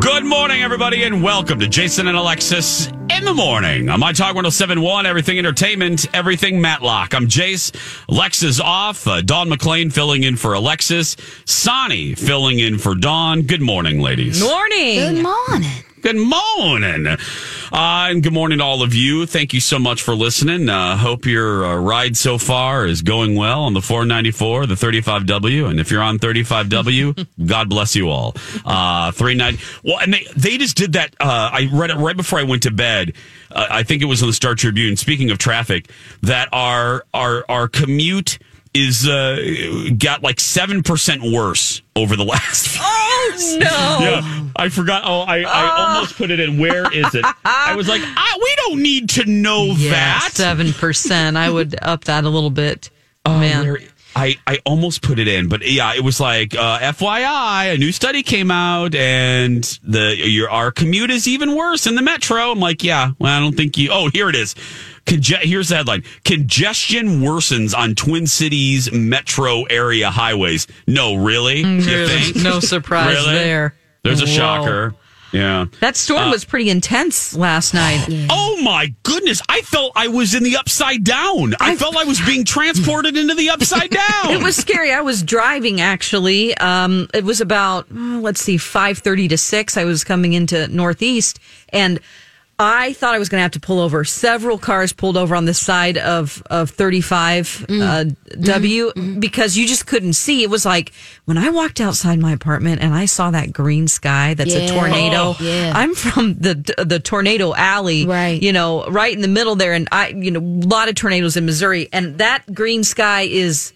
Good morning, everybody, and welcome to Jason and Alexis in the morning on My Talk 1071, Everything Entertainment, Everything Matlock. I'm Jace. Alexis off. Uh, Dawn McClain filling in for Alexis. Sonny filling in for Dawn. Good morning, ladies. Morning. Good morning. Good morning. Uh, and good morning to all of you. Thank you so much for listening. Uh, hope your uh, ride so far is going well on the 494, the 35W. And if you're on 35W, God bless you all. Uh, 390. Well, and they, they just did that. Uh, I read it right before I went to bed. Uh, I think it was in the Star Tribune. Speaking of traffic, that our, our, our commute is uh, got like seven percent worse over the last. Oh no. yeah, I forgot. Oh, I, I almost put it in. Where is it? I was like, I, we don't need to know Yeah, that. seven percent. I would up that a little bit. Oh, man. where- I, I almost put it in, but yeah, it was like uh, FYI, a new study came out, and the your our commute is even worse in the metro. I'm like, yeah, well, I don't think you. Oh, here it is. Conge- here's the headline: Congestion worsens on Twin Cities metro area highways. No, really? You There's think? no surprise Really? there. There's a Whoa. shocker. Yeah. That storm was pretty intense last night. Oh my goodness! I felt I was in the upside down. I, felt I was being transported into the upside down. It was scary. I was driving actually. Um, it was about uh, let's see, five thirty to six. I was coming into Northeast, and I thought I was going to have to pull over. Several cars pulled over on the side of of thirty five uh, W because you just couldn't see. It was like when I walked outside my apartment and I saw that green sky. That's a tornado. Oh, yeah. I'm from the the tornado alley, Right. You know, right in the middle there, and I, you know, a lot of tornadoes in Missouri, and that green sky is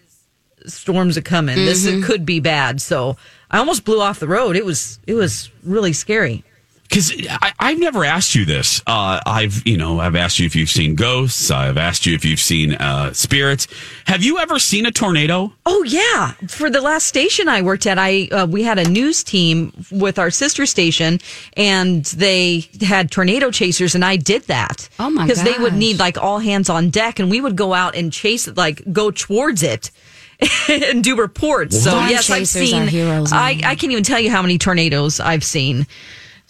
storms are coming. This Mm-hmm. it could be bad. So I almost blew off the road. It was it was really scary. Because I've never asked you this. Uh, I've, you know, I've asked you if you've seen ghosts. I've asked you if you've seen uh, spirits. Have you ever seen a tornado? Oh yeah, for the last station I worked at, I uh, we had a news team with our sister station, and they had tornado chasers, and I did that. Oh, my Because they would need like all hands on deck, and we would go out and chase it, like go towards it. and do reports. So yes, I've seen. heroes, I. I can't even tell you how many tornadoes I've seen.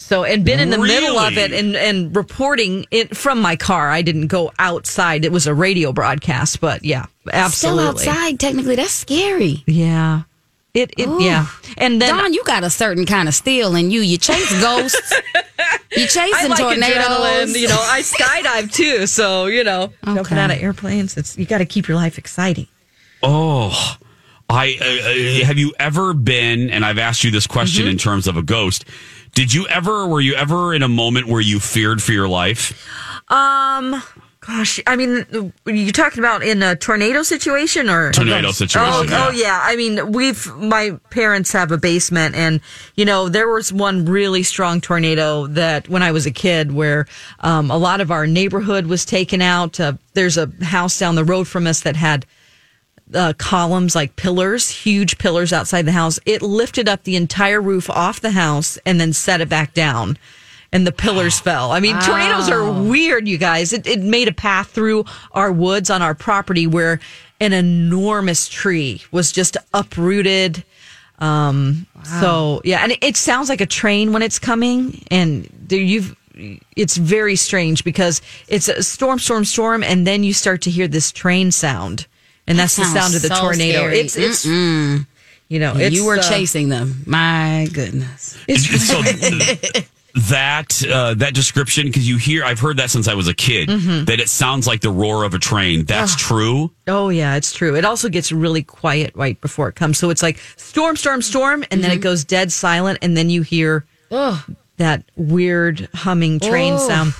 So and been in the middle of it and and reporting it from my car. I didn't go outside. It was a radio broadcast, but yeah, absolutely. Still outside, technically, that's scary. Yeah. It, it Ooh. yeah. And then Dawn, you got a certain kind of steel in you. You chase ghosts. you chasing I like tornadoes. You know, I skydive too. So, you know, jumping Okay. out of airplanes, it's you got to keep your life exciting. Oh, I uh, uh, have you ever been? And I've asked you this question Mm-hmm. in terms of a ghost. Did you ever? Were you ever in a moment where you feared for your life? Um, gosh, I mean, you talking about in a tornado situation or Tornado situation, Oh, yeah. oh yeah. I mean, we've my parents have a basement, and you know there was one really strong tornado that when I was a kid, where um, a lot of our neighborhood was taken out. Uh, there's a house down the road from us that had uh, columns like pillars, huge pillars outside the house. It lifted up the entire roof off the house and then set it back down. And the pillars fell. I mean, tornadoes are weird, you guys. It, it made a path through our woods on our property where an enormous tree was just uprooted. Um, so yeah, and it, it sounds like a train when it's coming and there you've, it's very strange because it's a storm, storm, storm. And then you start to hear this train sound and that's the sound of the so tornado. scary. It's it's You know, it's, you were uh, chasing them. My goodness. so that uh, that description because you hear I've heard that since I was a kid Mm-hmm. that it sounds like the roar of a train. That's true. Oh yeah, it's true. It also gets really quiet right before it comes. So it's like storm, storm, storm, and then it goes dead silent, and then you hear that weird humming train Oh. sound.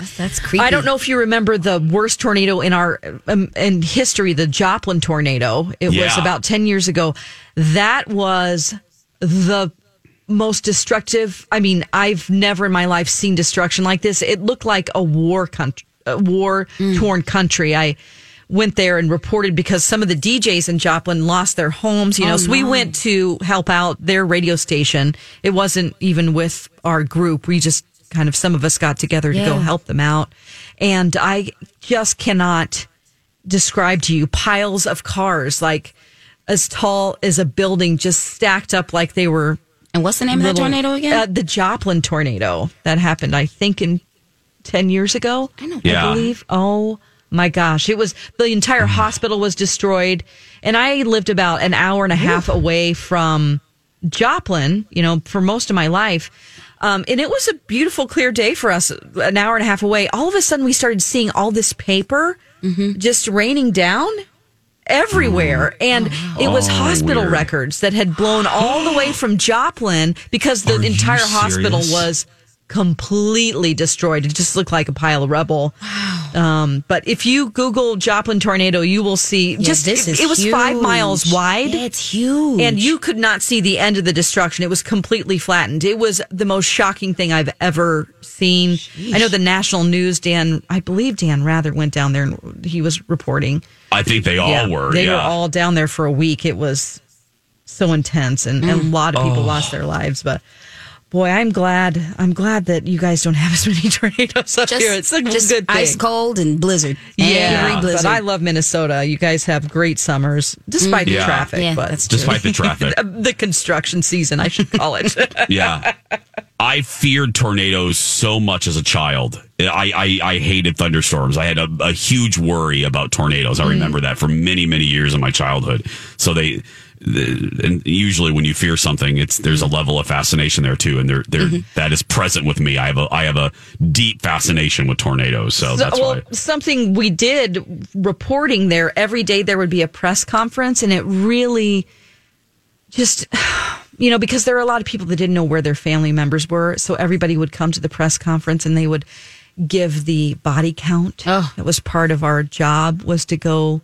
That's, that's creepy. I don't know if you remember the worst tornado in our um, in history, the Joplin tornado. It was about ten years ago. That was the most destructive. I mean, I've never in my life seen destruction like this. It looked like a war country, a war torn country. I went there and reported because some of the DJs in Joplin lost their homes. You know, so we went to help out their radio station. It wasn't even with our group. We just kind of some of us got together to go help them out, and I just cannot describe to you piles of cars like as tall as a building just stacked up like they were And what's the name of that tornado again? Uh, the Joplin tornado that happened, I think, in ten years ago. I know. Yeah. believe. Oh my gosh, it was the entire hospital was destroyed, and I lived about an hour and a half away from Joplin. You know, for most of my life. Um, and it was a beautiful, clear day for us, an hour and a half away. All of a sudden, we started seeing all this paper just raining down everywhere. And it was Oh, hospital weird. records that had blown all the way from Joplin because the Are entire hospital was completely destroyed. It just looked like a pile of rubble. Um, but if you Google Joplin tornado, you will see Yeah, just this it, is it was five miles wide. Yeah, it's huge. And you could not see the end of the destruction. It was completely flattened. It was the most shocking thing I've ever seen. I know the national news, Dan, I believe Dan Rather went down there and he was reporting. I think they all were. They yeah. were all down there for a week. It was so intense and, and a lot of Oh. people lost their lives. But boy, I'm glad. I'm glad that you guys don't have as many tornadoes up just, here. It's a just good thing. ice cold and blizzard. Yeah, Every blizzard. but I love Minnesota. You guys have great summers, despite the mm. Yeah. traffic. Yeah, but that's true. Despite the traffic. the construction season, I should call it. yeah. I feared tornadoes so much as a child. I, I, I hated thunderstorms. I had a, a huge worry about tornadoes. I mm. remember that for many, many years of my childhood. So they, the, and usually when you fear something, it's there's a mm-hmm. level of fascination there too, and there there mm-hmm. that is present with me. I have a I have a deep fascination with tornadoes. So, So, that's well, why. something we did reporting there every day there would be a press conference and it really just you know because there are a lot of people that didn't know where their family members were so everybody would come to the press conference and they would give the body count Oh. it was part of our job was to go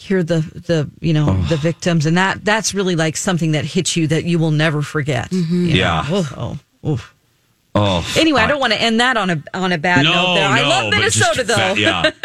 hear the the you know the victims. And that that's really like something that hits you that you will never forget. Mm-hmm. You know? Yeah. oh, oof. Oh, anyway i don't want to end that on a on a bad no, note there. I no, love but just minnesota though. fa- yeah,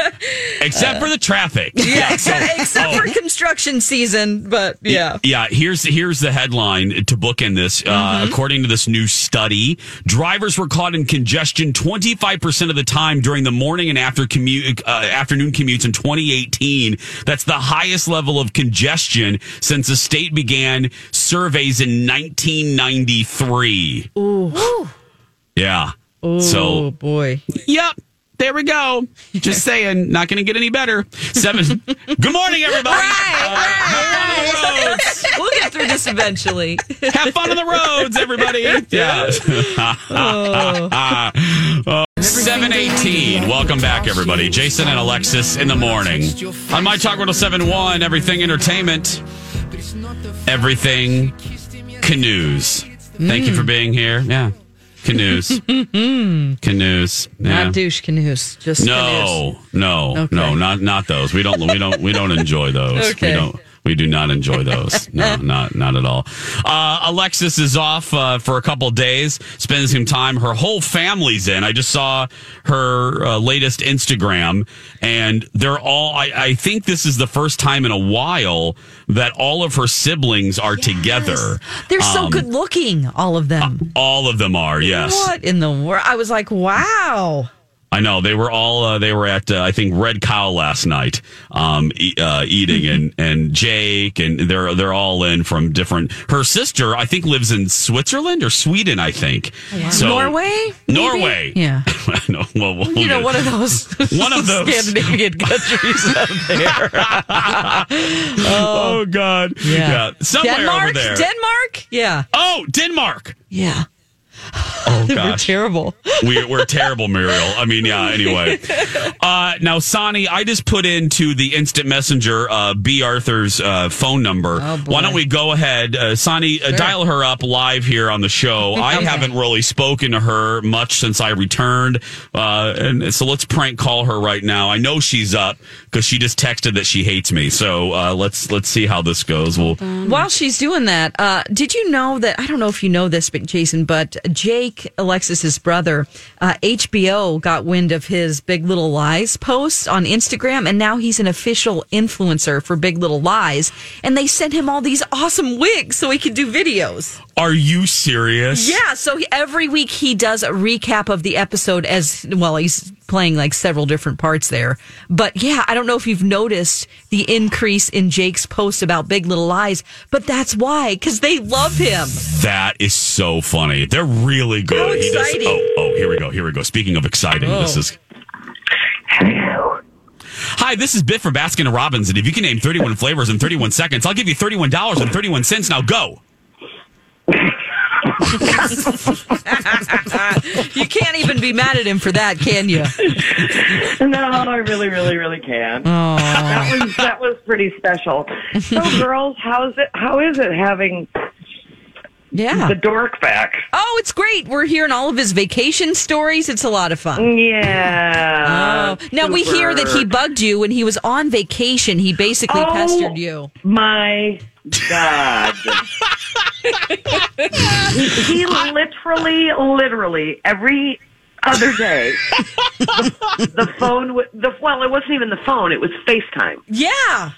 except for the traffic. Yeah, so- except, except oh. for construction season, but yeah. Yeah, here's here's the headline to bookend this. Uh, Mm-hmm. according to this new study, drivers were caught in congestion 25% of the time during the morning and after commute uh, afternoon commutes in 2018. That's the highest level of congestion since the state began surveys in 1993. Ooh. Yeah. Oh So boy. Yep. There we go. Just saying, not going to get any better. Seven. Good morning, everybody. Uh, have fun on the roads. We'll get through this eventually. Have fun on the roads, everybody. Yeah. Oh. 718. Welcome back, everybody. Jason and Alexis in the morning. On My Talk 1071, Everything Entertainment, Everything Canoes. Thank you for being here. Yeah. Canoes. Canoes. Yeah. Not douche canoes, just canoes. No, no, Okay. no, not not those. We don't we don't we don't enjoy those. Okay. We don't we do not enjoy those. No, not not at all. Uh, Alexis is off uh, for a couple days, spending some time. Her whole family's in. I just saw her uh, latest Instagram, and they're all. I, I think this is the first time in a while that all of her siblings are together. They're so Um, good looking, all of them. All of them are. Yes. What in the world? I was like, wow. I know they were all uh, they were at uh, I think Red Cow last night, um, e- uh, eating and and Jake and they're they're all in from different. Her sister I think lives in Switzerland or Sweden I think. So, Norway? maybe? Norway. Yeah. no, well, we'll You know, one of those One of those. Scandinavian countries out there. Oh God. Yeah. Somewhere Denmark? over there. Denmark? Yeah. oh, Denmark. Yeah. Oh They were gosh. terrible. we, we're terrible, Muriel. I mean, yeah, anyway. Uh, now, Sonny, I just put into the instant messenger uh, B. Arthur's uh, phone number. Oh. Why don't we go ahead? Uh, Sonny, uh, dial her up live here on the show. I haven't really spoken to her much since I returned. Uh, and so let's prank call her right now. I know she's up because she just texted that she hates me. So uh, let's let's see how this goes. We'll, While she's doing that, uh, did you know that? I don't know if you know this, but Jason, but Jake, Alexis's brother, uh, HBO got wind of his Big Little Lies post on Instagram, and now he's an official influencer for Big Little Lies. And they sent him all these awesome wigs so he could do videos. are you serious? Yeah, so he, every week he does a recap of the episode as well. He's playing like several different parts there, but yeah, I don't know if you've noticed the increase in Jake's posts about Big Little Lies, but that's why because they love him. That is so funny. They're really good. Does- oh, oh, here we go. Here we go. Speaking of exciting, this oh. is. Hi, this is Biff from Baskin and Robbins, and if you can name 31 flavors in 31 seconds, I'll give you $31 and 31 cents. Now go. You can't even be mad at him for that, can you? No, I really, really, really can. That was that was pretty special. So, girls, how's it? How is it having Yeah. the dork back? Oh, it's great. We're hearing all of his vacation stories. It's a lot of fun. Yeah. Oh, now we hear that he bugged you when he was on vacation. He basically Oh. pestered you. My God. he, he literally, literally every other day, the, the phone, w- the well, it wasn't even the phone; it was FaceTime. Yeah.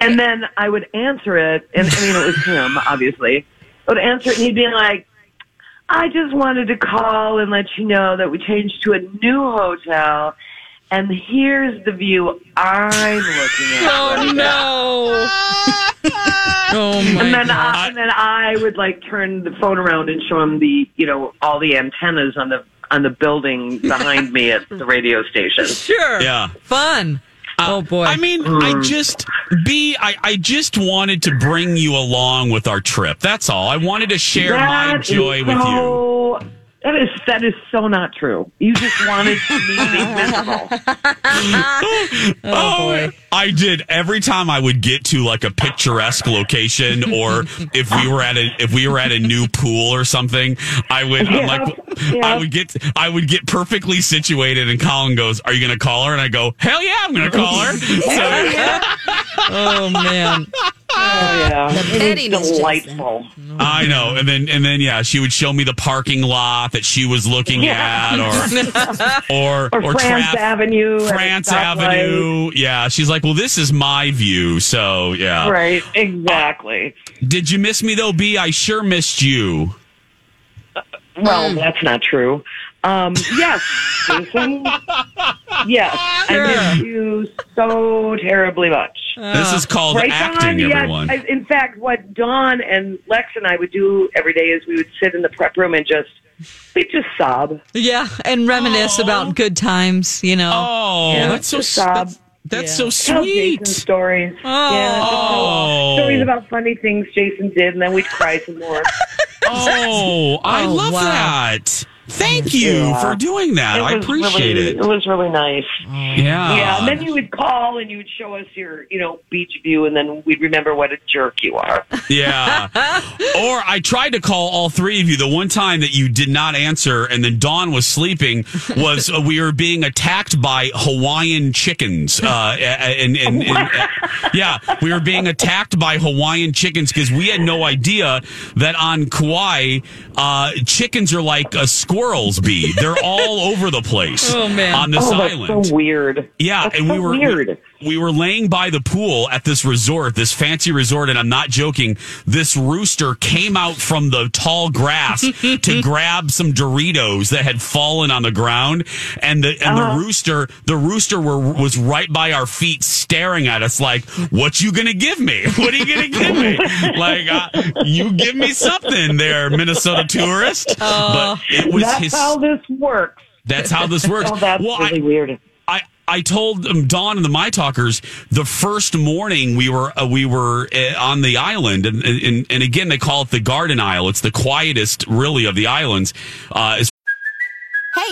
And then I would answer it, and I mean, it was him, obviously. I would answer it, and he'd be like, I just wanted to call and let you know that we changed to a new hotel, and here's the view I'm looking at. Oh no. oh my And then, God. I, and then I would like turn the phone around and show him the, you know, all the antennas on the on the building behind me at the radio station. Sure. Yeah. Fun. Uh, oh boy. I mean, I hmm. just be I, I just wanted to bring you along with our trip. That's all. I wanted to share my That is joy with you. That is that is so not true. You just wanted me to be miserable. Oh, oh, boy. I did every time I would get to like a picturesque location, or if we were at a if we were at a new pool or something, I would I'm Yeah, like yeah. I would get I would get perfectly situated, and Colin goes, "Are you going to call her?" And I go, "Hell yeah, I'm going to call her." so, oh man. Oh yeah, it pettiness, was delightful. I know, and then and then yeah, she would show me the parking lot that she was looking at, or or Or, France traf- Avenue, at France. Avenue. Yeah, she's like, "Well, this is my view." So yeah, Right, exactly. Did you miss me though, B? I sure missed you. Well, that's not true. Um, yes, Jason. Yes, I miss you so terribly much. This is called Right, acting, Dawn? Yes. everyone. I- in fact, what Dawn and Lex and I would do every day is we would sit in the prep room and just we'd just sob. Yeah, and reminisce Aw. about good times, you know. oh, Yeah, that's so just sob. that's, that's Yeah. so Tell sweet. stories. Oh. Yeah, Oh. stories about funny things Jason did, and then we'd cry some more. Oh, I Oh, love wow. that. Thank you Yeah. for doing that. I appreciate really, it. It was really nice. Yeah. Yeah, and then you would call and you would show us your, you know, beach view, and then we'd remember what a jerk you are. Yeah. or I tried to call all three of you. The one time that you did not answer and then Dawn was sleeping was uh, we were being attacked by Hawaiian chickens. Uh, and, and, and, uh, yeah, we were being attacked by Hawaiian chickens because we had no idea that on Kauai, uh, chickens are like uh, squirrels be. They're all over the place Oh, man. on this oh, island. that's so weird. Yeah, That's and so we were weird. We were laying by the pool at this resort, this fancy resort, and I'm not joking. This rooster came out from the tall grass to grab some Doritos that had fallen on the ground, and the and the rooster, the rooster were was right by our feet, staring at us like, "What you gonna give me? What are you gonna give me? Like, uh, you give me something there, Minnesota tourist." But it was That's his. how this works. That's how this works. Oh, that's Well, I- really weird. I told um, Dawn and the My Talkers the first morning we were uh, we were uh, on the island and, and and again they call it the Garden Isle. It's the quietest really of the islands. Uh,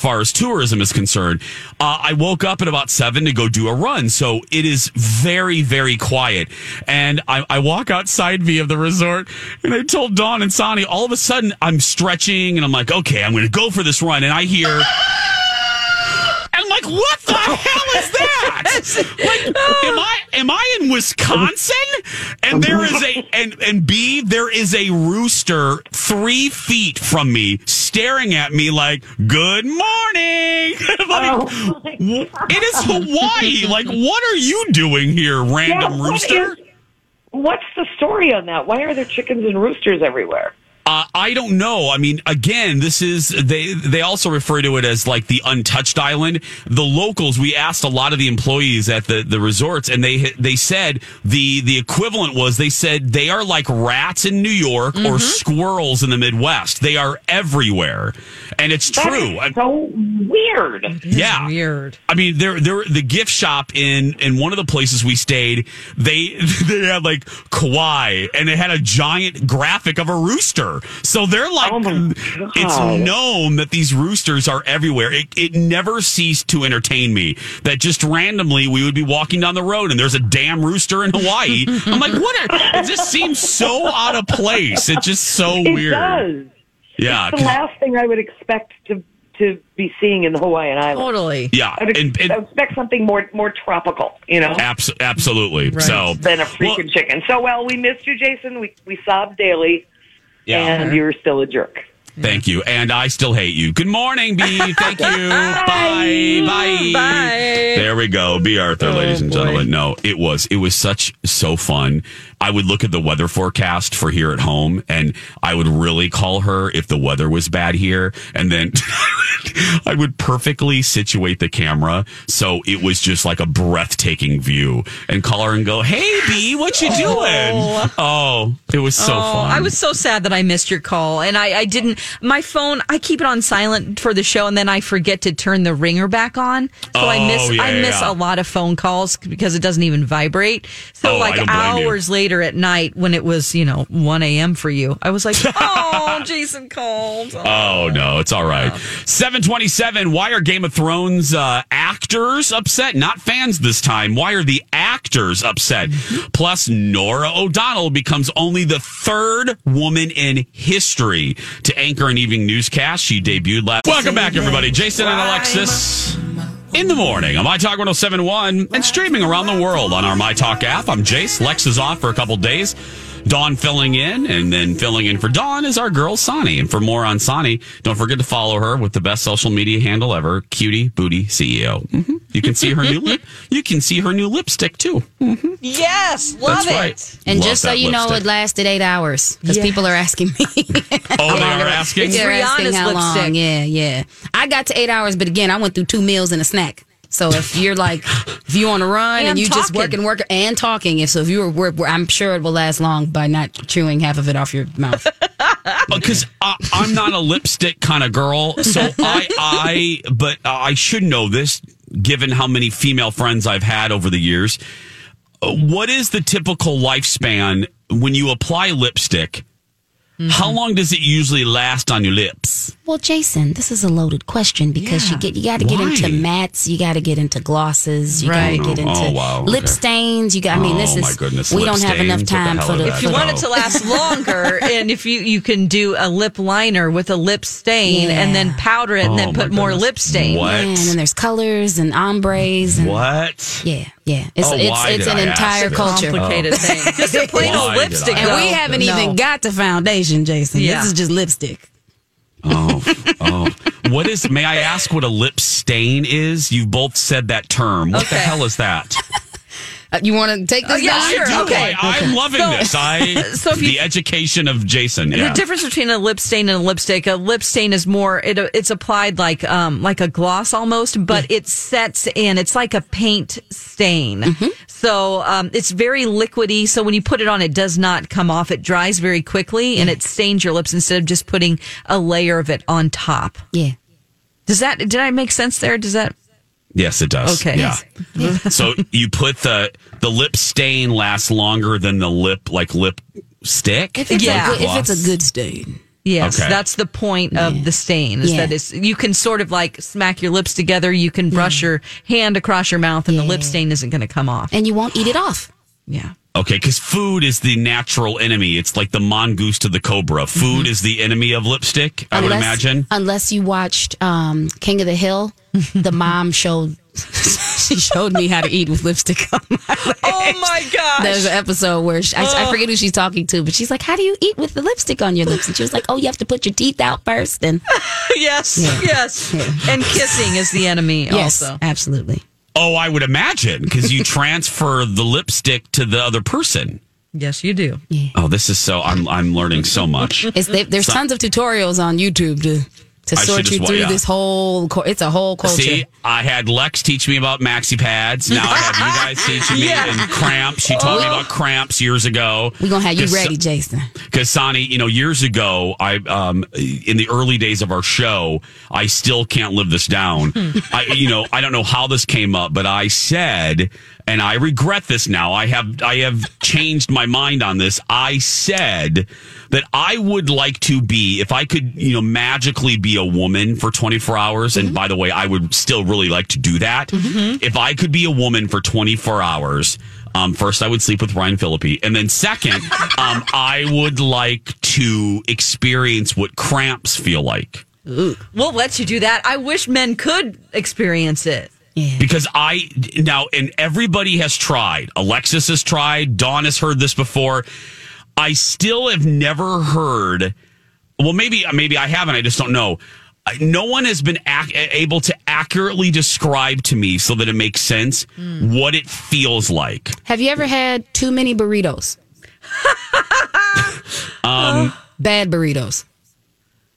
Far as tourism is concerned, uh, I woke up at about seven to go do a run. So it is very, very quiet. And I, I walk outside via the resort and I told Dawn and Sonny, all of a sudden I'm stretching and I'm like, okay, I'm going to go for this run. And I hear, what the hell is that? like, am I, am I in Wisconsin? And there is a, and, and B, there is a rooster three feet from me staring at me like, good morning. like, Oh, it is Hawaii. Like, what are you doing here, random Yeah, what rooster? is- What's the story on that? Why are there chickens and roosters everywhere? Uh, I don't know. I mean, again, this is they. They also refer to it as like the untouched island. The locals. We asked a lot of the employees at the, the resorts, and they they said the the equivalent was they said they are like rats in New York or squirrels in the Midwest. They are everywhere, and it's That true. is so weird. yeah, Weird. I mean, there, there, the gift shop in in one of the places we stayed, they they had like Kauai, and it had a giant graphic of a rooster. So they're oh like, Oh it's known that these roosters are everywhere. It, it never ceased to entertain me that just randomly we would be walking down the road and there's a damn rooster in Hawaii. I'm like, what? Are, it just seems so out of place. It's just so It weird. does. Yeah, the last thing I would expect to to be seeing in the Hawaiian Islands. Totally. yeah, I would and, and I would expect something more more tropical, you know, abs- absolutely. So than a Well, freaking chicken. So well, we missed you, Jason. We we sobbed daily, yeah. and mm-hmm. you're still a jerk. Thank you. And I still hate you. Good morning, B. Thank you. Bye. Bye. Bye. There we go. B. Arthur, oh, ladies and boy. gentlemen. No, it was it was such so fun. I would look at the weather forecast for here at home and I would really call her if the weather was bad here. And then I would perfectly situate the camera so it was just like a breathtaking view and call her and go, Hey B, what you doing? Oh. oh, it was so Oh, fun. I was so sad that I missed your call, and I, I didn't. My phone, I keep it on silent for the show, and then I forget to turn the ringer back on. So I Oh, miss, yeah, I miss yeah. a lot of phone calls because it doesn't even vibrate. So Oh, like blame you. hours later at night, when it was you know one a.m. for you, I was like, oh, Jason called. Oh no, it's all right. Seven twenty-seven. Why are Game of Thrones uh, actors upset? Not fans this time. Why are the actors upset? Plus, Norah O'Donnell becomes only the third woman in history to anchor an evening newscast. She debuted last. Welcome back, everybody. Jason and Alexis. In the morning on My Talk 1071 and streaming around the world on our My Talk app. I'm Jace. Lex is off for a couple days. Dawn filling in, and then filling in for Dawn is our girl Sonny. And for more on Sonny, don't forget to follow her with the best social media handle ever, Cutie Booty CEO. hmm You can see her new lip. You can see her new lipstick too. Yes, love That's it. right. And Love just so that you know, it lasted eight hours because Yes. people are asking me. Oh, they are asking. It's They're asking Rihanna's how long. lipstick. Yeah, yeah. I got to eight hours, but again, I went through two meals and a snack. So if you're like, if you on a run and, And you just work and work and talking, if so, if you were, work, I'm sure it will last long by not chewing half of it off your mouth. because I, I'm not a lipstick kind of girl, so I, I, but I should know this, given how many female friends I've had over the years. Uh, What is the typical lifespan when you apply lipstick? Mm-hmm. How long does it usually last on your lips? Well, Jason, this is a loaded question because Yeah. you get you got to get into mattes, you got to get into glosses, you Right. got to get oh, into Oh, wow. lip Okay. stains. You got. I mean, this Oh, is my goodness, we lip don't have enough stains. What the time for is the. If you want it Oh. to last longer, and if you you can do a lip liner with a lip stain and then powder it and Oh, then put more lip stain. What? Yeah, and then there's colors and ombres and What? yeah, yeah. It's Oh, it's why it's an entire culture. Complicated oh. thing. Just a plain old lipstick. And we haven't No. even got the foundation, Jason. Yeah. This is just lipstick. Oh, oh. What is, may I ask what a lip stain is? You both said that term. What the hell is that? Uh, you want to take this? Oh, yeah, down? sure. I do. Okay. I, I'm loving So- this. I, so if you- the education of Jason. Yeah. The difference between a lip stain and a lipstick, a lip stain is more it, it's applied like um like a gloss almost, but it sets in. It's like a paint stain. Mm-hmm. So um, it's very liquidy. So when you put it on, it does not come off. It dries very quickly and it stains your lips instead of just putting a layer of it on top. Yeah. Does that did I make sense there? Does that Yes, it does. Okay. Yeah. so you put the the lip stain lasts longer than the lip like lip stick. If it's, Yeah. a good, if it's a good stain. Yes, Okay. that's the point of the stain. Is Yeah. that it's you can sort of like smack your lips together. You can brush your hand across your mouth, and the lip stain isn't going to come off. And you won't eat it off. Yeah. Okay, because food is the natural enemy. It's like the mongoose to the cobra. Food is the enemy of lipstick. I would imagine. Unless you watched um, King of the Hill, the mom showed she showed me how to eat with lipstick on my lips. Oh my gosh. There's an episode where she, I, I forget who she's talking to, but she's like, "How do you eat with the lipstick on your lips?" And she was like, "Oh, you have to put your teeth out first, and yes, yes. And kissing is the enemy. yes, Also, absolutely." Oh, I would imagine because you transfer the lipstick to the other person. yes, you do. Oh, this is so. I'm I'm learning so much. It's they, there's So- tons of tutorials on YouTube to to I sort you through yeah. this whole. It's a whole culture. See, I had Lex teach me about maxi pads. Now I have you guys teaching me Yeah. and cramps. She taught me about cramps years ago. We're gonna have you ready, Jason. Because Sonny, you know, years ago, I um in the early days of our show, I still can't live this down. I you know, I don't know how this came up, but I said, and I regret this now. I have I have changed my mind on this. I said that I would like to be if I could, you know, magically be a woman for 24 hours. And by the way, I would still really like to do that. If I could be a woman for 24 hours. Um, first, I would sleep with Ryan Phillippe, and then second, um, I would like to experience what cramps feel like We'll let you do that. I wish men could experience it. Because I now and everybody has tried. Alexis has tried. Dawn has heard this before. I still have never heard. Well, maybe maybe I haven't. I just don't know. No one has been ac- able to accurately describe to me so that it makes sense what it feels like. Have you ever had too many burritos? Um, Bad burritos.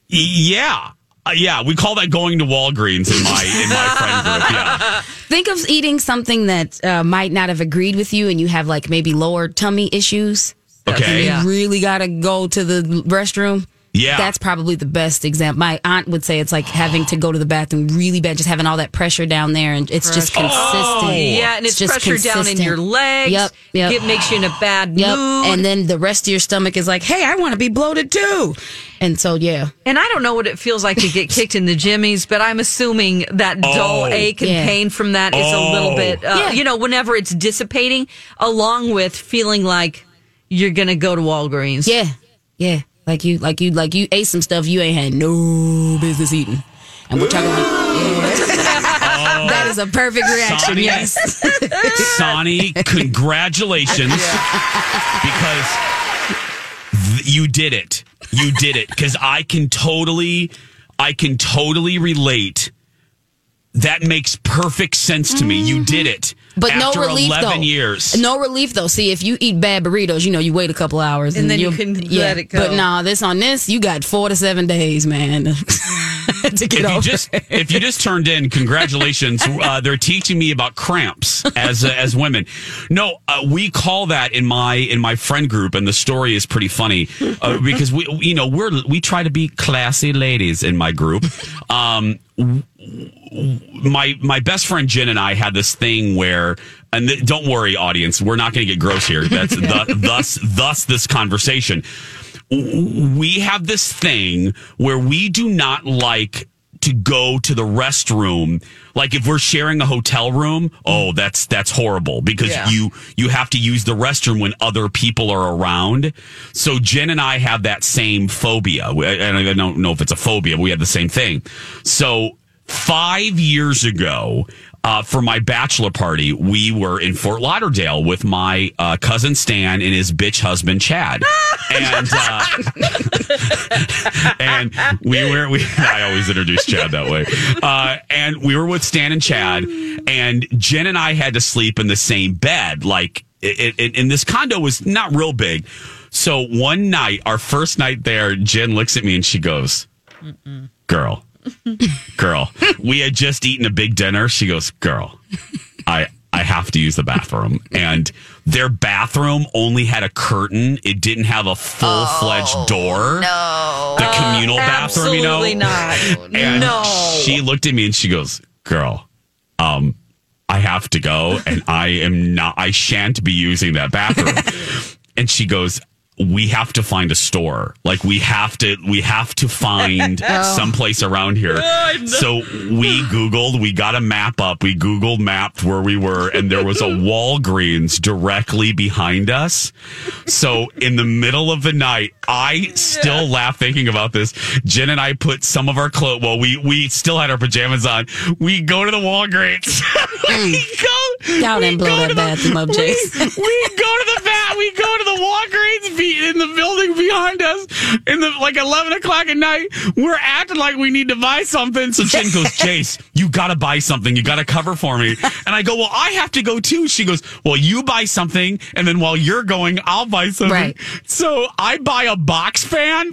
Yeah. Uh, yeah, we call that going to Walgreens in my in my friend group. Yeah. Think of eating something that uh, might not have agreed with you, and you have like maybe lower tummy issues. Okay. You really got to go to the restroom. Yeah. That's probably the best example. My aunt would say it's like having to go to the bathroom really bad, just having all that pressure down there, and it's just Pressure. consistent. Oh. Yeah, and it's, just pressure down in your legs. Yep, yep. It makes you in a bad Yep. mood. And then the rest of your stomach is like, hey, I want to be bloated too. And so, yeah. And I don't know what it feels like to get kicked in the jimmies, but I'm assuming that dull Oh. ache and Yeah. pain from that is a little Oh. bit, uh, Yeah. you know, whenever it's dissipating, along with feeling like you're going to go to Walgreens. Yeah. Yeah. Like you, like you, like you ate some stuff you ain't had no business eating. And we're talking like, yeah. that is a perfect reaction. Sonny. Yes. Sonny, congratulations. Because th- you did it. You did it. Because I can totally, I can totally relate. That makes perfect sense to me. You did mm-hmm. it. But After no relief 11 though. years. No relief though. See, if you eat bad burritos, you know you wait a couple hours And then you you'll- can let it go. But nah, this on this, you got four to seven days, man. to get if you over. just if you just turned in, congratulations. Uh, they're teaching me about cramps as uh, as women. No, uh, we call that in my in my friend group, and the story is pretty funny uh, because we you know we're we try to be classy ladies in my group. Um, my my best friend Jen and I had this thing where, and th- don't worry, audience, we're not going to get gross here. That's the, thus thus this conversation. We have this thing where we do not like to go to the restroom. Like if we're sharing a hotel room, oh, that's that's horrible because Yeah. you you have to use the restroom when other people are around. So Jen and I have that same phobia, and I don't know if it's a phobia, but we have the same thing. So five years ago. Uh, for my bachelor party, we were in Fort Lauderdale with my uh, cousin Stan and his bitch husband Chad, and uh, and we were we I always introduce Chad that way. Uh, and we were with Stan and Chad, and Jen and I had to sleep in the same bed. Like, it, it, and this condo was not real big. So one night, our first night there, Jen looks at me and she goes, "Girl, girl, we had just eaten a big dinner." She goes, "Girl, I." I have to use the bathroom. And their bathroom only had a curtain. It didn't have a full fledged door. No. The communal bathroom, you know? Absolutely not. And no. she looked at me and she goes, "Girl, um, I have to go, and I am not. I shan't be using that bathroom." and she goes, "We have to find a store. Like we have to. We have to find someplace around here." So we Googled. We got a map up. We Googled mapped where we were, and there was a Walgreens directly behind us. So in the middle of the night, I still laugh thinking about this. Jen and I put some of our clothes. Well, we we still had our pajamas on. We go to the Walgreens. we go. Y'all we didn't blow go that to the- bathroom up, we- We go to the bat. We go to the Walgreens be, in the building behind us. In the like eleven o'clock at night, we're acting like we need to buy something. So Jen goes, Chase, you got to buy something. You got to cover for me. And I go, well, I have to go too. She goes, well, you buy something, and then while you're going, I'll buy something. Right. So I buy a box fan.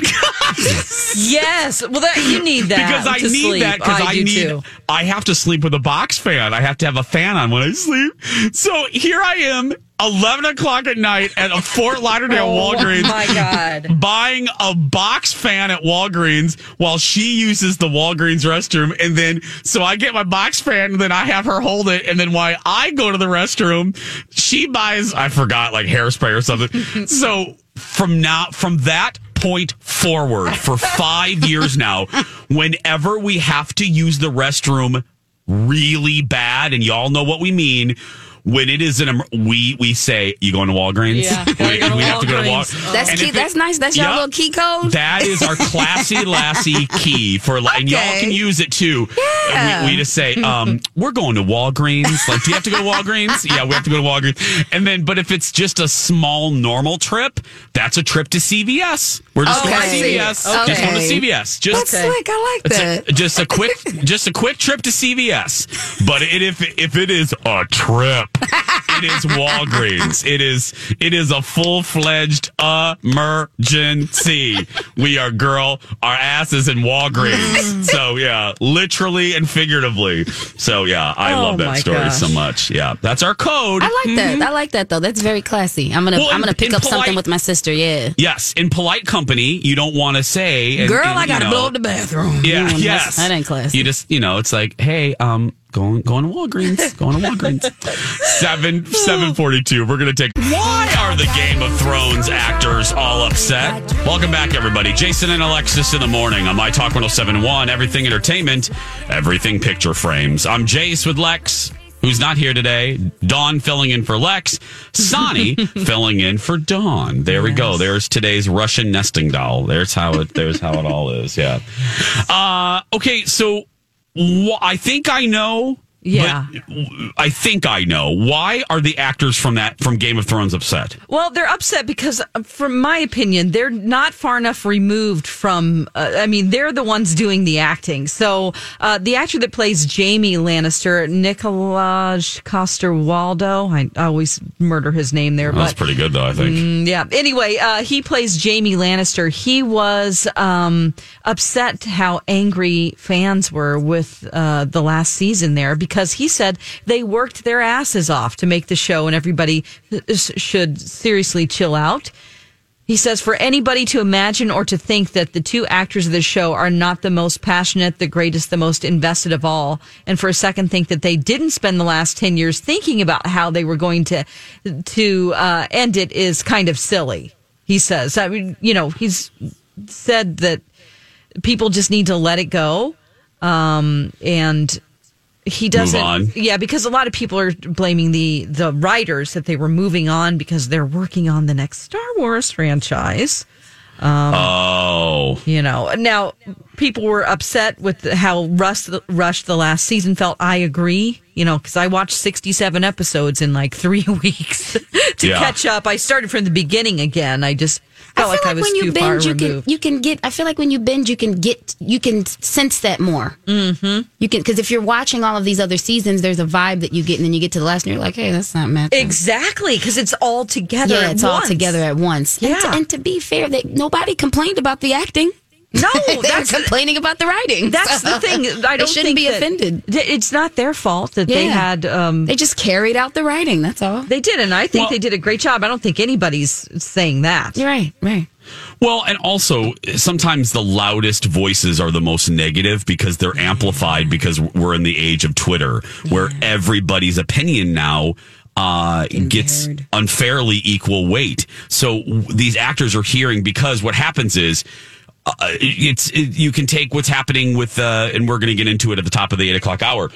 Yes. Well, that you need that because I need sleep. that because I, do need too. I have to sleep with a box fan. I have to have a fan on when I sleep. So here I am, eleven o'clock at night at a Fort Lauderdale Oh Walgreens. my god. Buying a box fan at Walgreens while she uses the Walgreens restroom. And then, so I get my box fan and then I have her hold it. And then while I go to the restroom, she buys, I forgot, like hairspray or something. so from now, from that point forward for five years now, whenever we have to use the restroom really bad, and y'all know what we mean. When it is an, em- we we say you going to Walgreens. Yeah, we, gotta we have to go to Walgreens. Walgreens. That's And key. if it- That's nice. That's your little key code. That is our classy lassie key for like, and y'all can use it too. Yeah. We, we just say, um, we're going to Walgreens. Like, do you have to go to Walgreens? yeah, we have to go to Walgreens. And then, but if it's just a small normal trip, that's a trip to CVS. We're just going to CVS. Okay. Just going to CVS. Just That's slick. I like it's that. a, just a quick, just a quick trip to CVS. But it, if if it is a trip, it is Walgreens. It is it is a full fledged emergency. We are girl, our ass is in Walgreens. so yeah, literally and figuratively. So yeah, I Oh, love that story gosh. so much. Yeah, that's our code. I like that. I like that though. That's very classy. I'm gonna Well, I'm gonna pick up something with my sister. Yeah. Yes, in polite company, you don't want to say, and- Girl, and, I gotta know, blow up the bathroom. Yeah, yes. That ain't classy. You just, you know, it's like, hey, um, going going to Walgreens, going to Walgreens. Seven seven forty two. We're gonna take. Why are the Game of Thrones actors all upset? Welcome back, everybody. Jason and Alexis in the morning on My Talk 1071, Everything Entertainment, Everything Picture Frames. I'm Jace with Lex. Who's not here today? Dawn filling in for Lex. Sonny filling in for Dawn. There we go. There's today's Russian nesting doll. There's how it. There's how it all is. Yeah. Uh, okay, so I think I know Yeah. But I think I know. Why are the actors from that from Game of Thrones upset? Well, they're upset because, uh, from my opinion, they're not far enough removed from. Uh, I mean, they're the ones doing the acting. So, uh, the actor that plays Jaime Lannister, Nicolaj Coster Waldo, I always murder his name there, That's but pretty good though, I think. Mm, yeah. Anyway, uh, he plays Jaime Lannister. He was um, upset how angry fans were with uh, the last season there because he said they worked their asses off to make the show and everybody should seriously chill out. He says for anybody to imagine or to think that the two actors of the show are not the most passionate, the greatest, the most invested of all, and for a second think that they didn't spend the last 10 years thinking about how they were going to, to uh, end it is kind of silly. He says, I mean, you know, he's said that people just need to let it go. Um, and he doesn't yeah because a lot of people are blaming the the writers that they were moving on because they're working on the next star wars franchise. Um, oh. you know now people were upset with how rushed rushed the last season felt. I agree you know because i watched 67 episodes in like three weeks to Yeah. catch up i started from the beginning again i just I felt feel like, like, i was when you too far binge, you can removed you can get. I feel like when you binge, you can get you can sense that more. Mm-hmm. You can because if you're watching all of these other seasons, there's a vibe that you get, and then you get to the last, and you're like, hey, that's not matching. exactly because it's all together yeah, at it's all together at once. And, to, Yeah. and to be fair, that nobody complained about the acting. No they're that's complaining about the writing. That's the thing. I don't shouldn't think be offended. th- It's not their fault that they had. Um, They just carried out the writing. That's all. they did, and I think Well- they did a great job. I don't think anybody's saying that. You're right. Right. Well, and also sometimes the loudest voices are the most negative because they're amplified because we're in the age of Twitter where everybody's opinion now uh, gets unfairly equal weight. So w- these actors are hearing because what happens is. Uh, it's it, you can take what's happening with uh, and we're going to get into it at the top of the eight o'clock hour.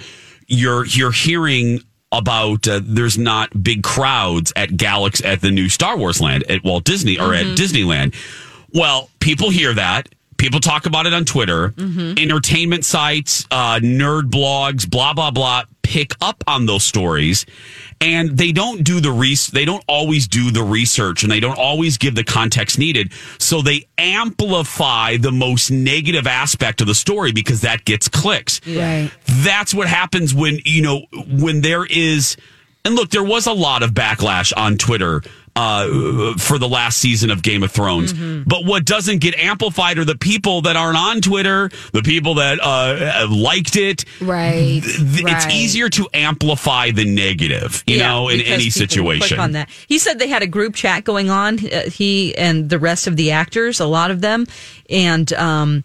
You're you're hearing about uh, there's not big crowds at Galaxy's Edge the new Star Wars land at Walt Disney or at Disneyland. Well, people hear that. People talk about it on Twitter. Entertainment sites, uh, nerd blogs, blah blah blah, pick up on those stories, and they don't do the res- They don't always do the research, and they don't always give the context needed. So they amplify the most negative aspect of the story because that gets clicks Right. that's what happens when you know when there is and look there was a lot of backlash on twitter uh, for the last season of game of thrones but what doesn't get amplified are the people that aren't on twitter the people that uh, liked it Right. It's right. easier to amplify the negative you Yeah, know in any situation On that, he said they had a group chat going on. Uh, he and the rest of the actors, a lot of them, and um,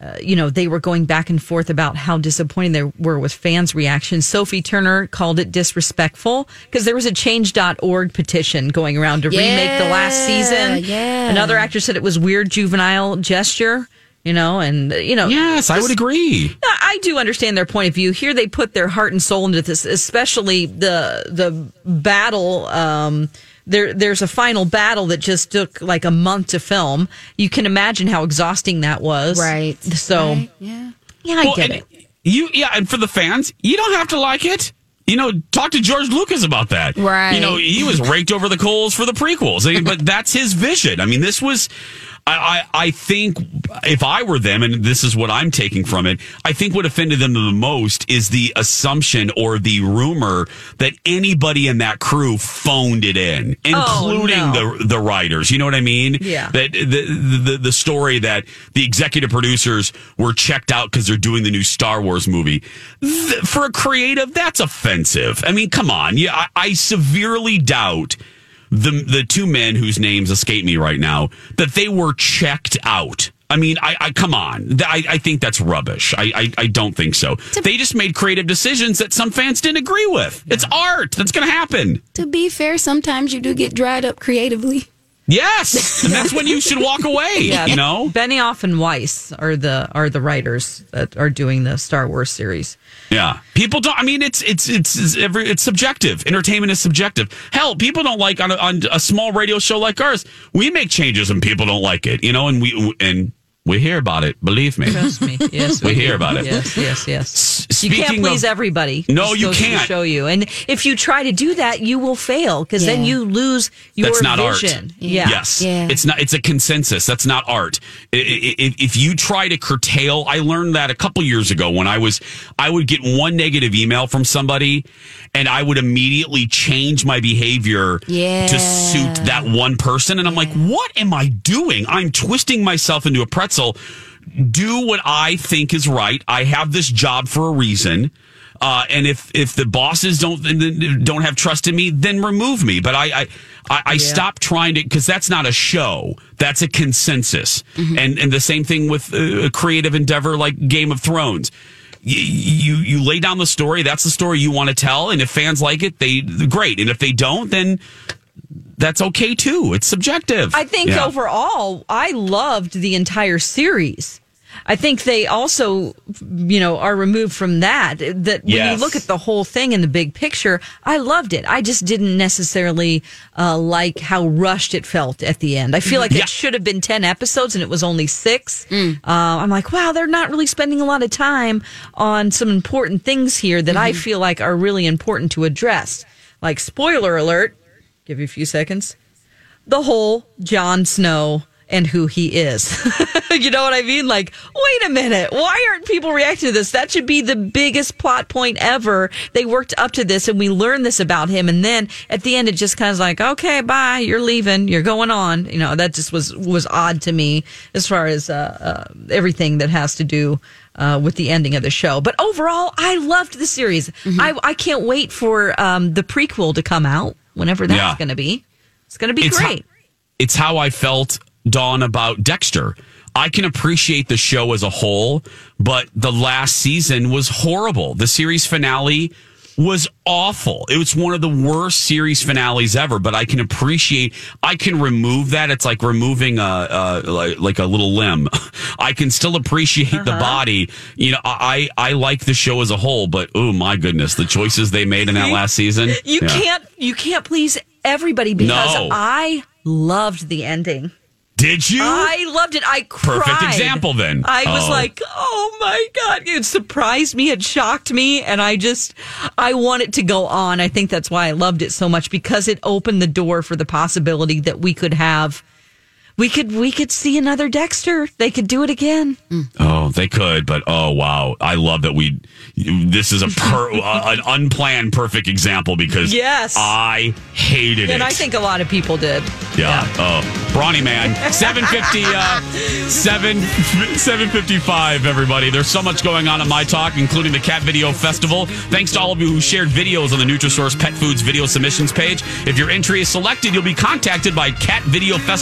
uh, you know they were going back and forth about how disappointed they were with fans' reactions. Sophie Turner called it disrespectful because there was a Change.org petition going around to remake the last season. yeah. Another actor said it was weird, juvenile gesture. You know, and you know, yes i would agree I do understand their point of view. Here, they put their heart and soul into this, especially the the battle. Um, there, there's a final battle that just took like a month to film. You can imagine how exhausting that was. Right. So, Right. Yeah. yeah, I Well, get and it. You yeah, and for the fans, you don't have to like it. You know, talk to George Lucas about that. Right. You know, he was raked over the coals for the prequels, but that's his vision. I mean, this was. I, I, I think if I were them, and this is what I'm taking from it, I think what offended them the most is the assumption or the rumor that anybody in that crew phoned it in, oh, including Oh, no. the the writers. You know what I mean? Yeah. That the the, the story that the executive producers were checked out because they're doing the new Star Wars movie. Th- for a creative, that's offensive. I mean, come on. Yeah, I, I severely doubt the the two men whose names escape me right now that they were checked out. I mean, I, I come on. I, I think that's rubbish. I, I, I don't think so. They just made creative decisions that some fans didn't agree with. It's art. That's going to happen. To be fair, sometimes you do get dried up creatively. Yes, and that's when you should walk away. yeah. You know, Benioff and Weiss are the are the writers that are doing the Star Wars series. Yeah, people don't. I mean, it's it's it's it's, every, it's subjective. Entertainment is subjective. Hell, people don't like on a, on a small radio show like ours. We make changes and people don't like it. You know, and we and We hear about it. Believe me. Trust me. Yes, We hear about it. Yes, yes, yes. S- You can't please of- everybody. No, Just you goes can't. Show you, and if you try to do that, you will fail because then you lose your That's not vision. art. Yeah. Yes. Yeah. It's not. It's a consensus. That's not art. I- I- If, if you try to curtail, I learned that a couple years ago when I was, I would get one negative email from somebody, and I would immediately change my behavior Yeah. to suit that one person, and I'm like, what am I doing? I'm twisting myself into a pretzel. So do what I think is right. I have this job for a reason. Uh, and if if the bosses don't don't have trust in me, then remove me. But I I, I, I stopped trying to because that's not a show. That's a consensus. And and the same thing with uh, a creative endeavor like Game of Thrones. You, you you lay down the story. That's the story you want to tell. And if fans like it, they great. And if they don't, then that's okay too. It's subjective. I think Yeah. overall, I loved the entire series. I think they also, you know, are removed from that. That when Yes. you look at the whole thing in the big picture, I loved it. I just didn't necessarily uh, like how rushed it felt at the end. I feel like Yeah. it should have been 10 episodes and it was only six. Uh, I'm like, wow, they're not really spending a lot of time on some important things here that I feel like are really important to address. Like, spoiler alert, give you a few seconds the whole Jon Snow and who he is. you know what I mean? Like, wait a minute. Why aren't people reacting to this? That should be the biggest plot point ever. They worked up to this and we learned this about him. And then at the end, it just kind of like, okay, bye. You're leaving. You're going on. You know, that just was, was odd to me as far as, uh, uh, everything that has to do, uh, with the ending of the show. But overall, I loved the series. I, I can't wait for, um, the prequel to come out whenever that's Yeah. going to be. It's going to be It's great. it's how I felt, Dawn, about Dexter. I can appreciate the show as a whole, but the last season was horrible. The series finale was awful. It was one of the worst series finales ever, but I can appreciate, I can remove that. It's like removing a, a like, like a little limb. I can still appreciate the uh-huh. body. You know, I, I like the show as a whole, but oh my goodness, the choices they made in that last season. You Yeah. can't you can't please everybody because No. I loved the ending. Did you? I loved it. I cried. Perfect example then. I was Oh. like, "Oh my god!" It surprised me. It shocked me, and I just, I want it to go on. I think that's why I loved it so much because it opened the door for the possibility that we could have, we could, we could see another Dexter. They could do it again. Oh, they could, but oh wow, I love that we. This is a per, uh, an unplanned perfect example because Yes. I hated it. And I think a lot of people did. yeah. Oh, Brawny man, seven fifty, uh, seven seven fifty five. Everybody, there's so much going on in my talk, including the Cat Video Festival. Thanks to all of you who shared videos on the Nutrisource Pet Foods video submissions page. If your entry is selected, you'll be contacted by Cat Video Festival.